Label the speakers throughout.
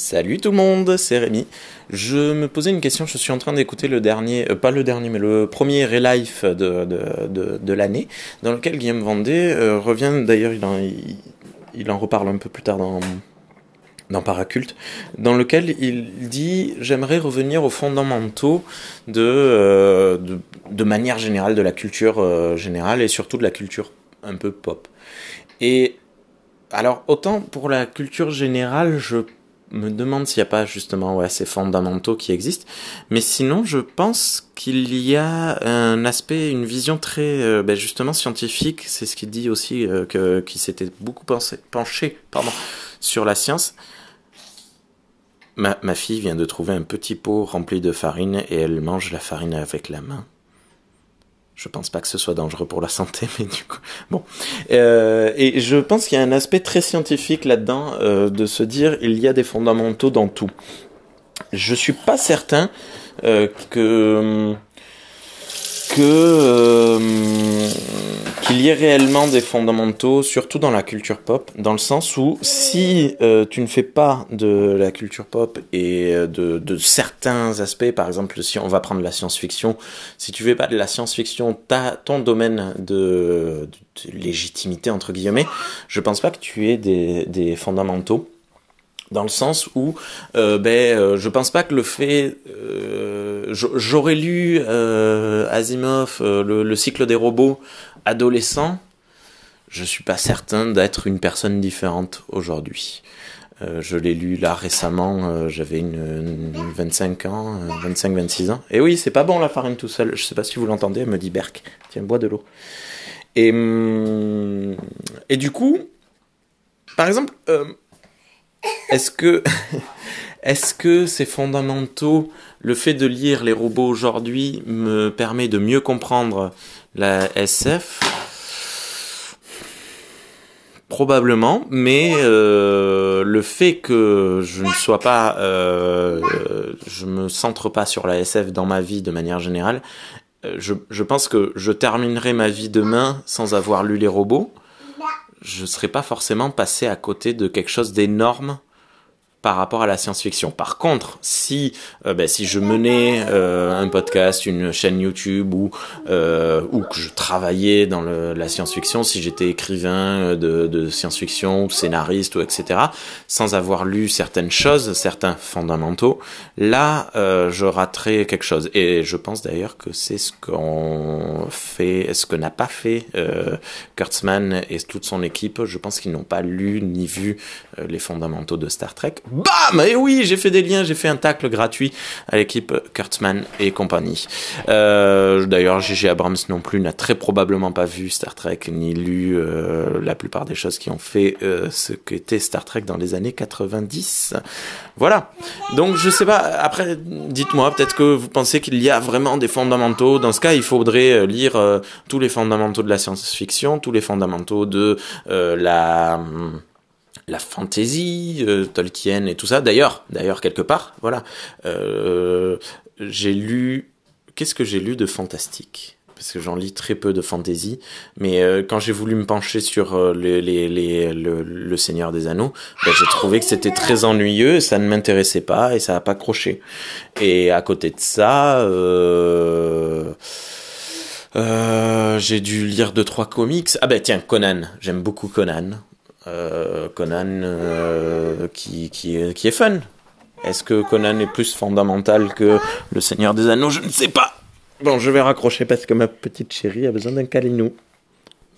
Speaker 1: Salut tout le monde, c'est Rémi. Je me posais une question, je suis en train d'écouter le dernier, euh, pas le dernier, mais le premier Relife de, de, de, l'année, dans lequel Guillaume Vendée euh, revient, d'ailleurs il en, il, en reparle un peu plus tard dans, dans Paraculte, dans lequel il dit j'aimerais revenir aux fondamentaux de, euh, de, de, manière générale de la culture générale et surtout de la culture un peu pop. Et alors autant pour la culture générale, je me demande s'il n'y a pas justement ouais, ces fondamentaux qui existent. Mais sinon, je pense qu'il y a un aspect, une vision très euh, ben justement scientifique. C'est ce qu'il dit aussi, euh, que, qui s'était beaucoup pensé, penché pardon, sur la science. Ma, ma fille vient de trouver un petit pot rempli de farine et elle mange la farine avec la main. Je pense pas que ce soit dangereux pour la santé, mais du coup, bon. Euh, et je pense qu'il y a un aspect très scientifique là-dedans euh, de se dire il y a des fondamentaux dans tout. Je suis pas certain euh, que que euh, qu'il y ait réellement des fondamentaux, surtout dans la culture pop, dans le sens où si euh, tu ne fais pas de la culture pop et de, de, certains aspects, par exemple si on va prendre la science-fiction, si tu fais pas de la science-fiction, ton domaine de, légitimité entre guillemets, je pense pas que tu aies des, fondamentaux. Dans le sens où euh, ben euh, je pense pas que le fait euh, j'aurais lu euh, Asimov euh, le, le, cycle des robots adolescents. Je suis pas certain d'être une personne différente aujourd'hui. Euh, je l'ai lu là récemment j'avais une, une, 25 ans 25 26 ans. Et oui c'est pas bon la farine tout seul. Je sais pas si vous l'entendez elle me dit Berk tiens bois de l'eau. Et hum, et du coup par exemple est-ce que, est-ce que c'est fondamentaux Le fait de lire les robots aujourd'hui me permet de mieux comprendre la SF Probablement, mais euh, le fait que je ne sois pas, euh, je me centre pas sur la SF dans ma vie de manière générale, euh, je, je pense que je terminerai ma vie demain sans avoir lu les robots. Je ne serais pas forcément passé à côté de quelque chose d'énorme par rapport à la science-fiction. Par contre, si euh, ben, si je menais euh, un podcast, une chaîne YouTube ou euh, ou que je travaillais dans la science-fiction, si j'étais écrivain de, science-fiction, ou scénariste ou etc., sans avoir lu certaines choses, certains fondamentaux, là je raterais quelque chose. Et je pense d'ailleurs que c'est ce qu'on fait, ce que n'a pas fait Kurtzman et toute son équipe. Je pense qu'ils n'ont pas lu ni vu les fondamentaux de Star Trek Bam Et oui, j'ai fait des liens, j'ai fait un tacle gratuit à l'équipe Kurtzman et compagnie. Euh, D'ailleurs, Gigi Abrams non plus n'a très probablement pas vu Star Trek ni lu euh, la plupart des choses qui ont fait euh, ce qu'était Star Trek dans les années 90. Voilà. Donc je sais pas. Après, dites-moi, peut-être que vous pensez qu'il y a vraiment des fondamentaux. Dans ce cas, il faudrait euh, lire euh, tous les fondamentaux de la science-fiction, tous les fondamentaux de euh, la hum, la fantaisie, euh, Tolkien et tout ça. D'ailleurs, d'ailleurs quelque part, voilà, euh, j'ai lu. Qu'est-ce que j'ai lu de fantastique? Parce que j'en lis très peu de fantasy, mais euh, quand j'ai voulu me pencher sur le, Seigneur des Anneaux, ben, j'ai trouvé que c'était très ennuyeux, ça ne m'intéressait pas et ça n'a pas accroché. Et à côté de ça, j'ai dû lire deux trois comics. Ah ben tiens, Conan, j'aime beaucoup Conan. Euh, Conan euh, qui, qui, qui est fun. Est-ce que Conan est plus fondamental que Le Seigneur des Anneaux? Je ne sais pas. Bon, je vais raccrocher parce que ma petite chérie a besoin d'un câlinou.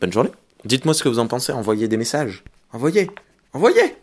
Speaker 1: Bonne journée. Dites-moi ce que vous en pensez. Envoyez des messages. Envoyez. Envoyez.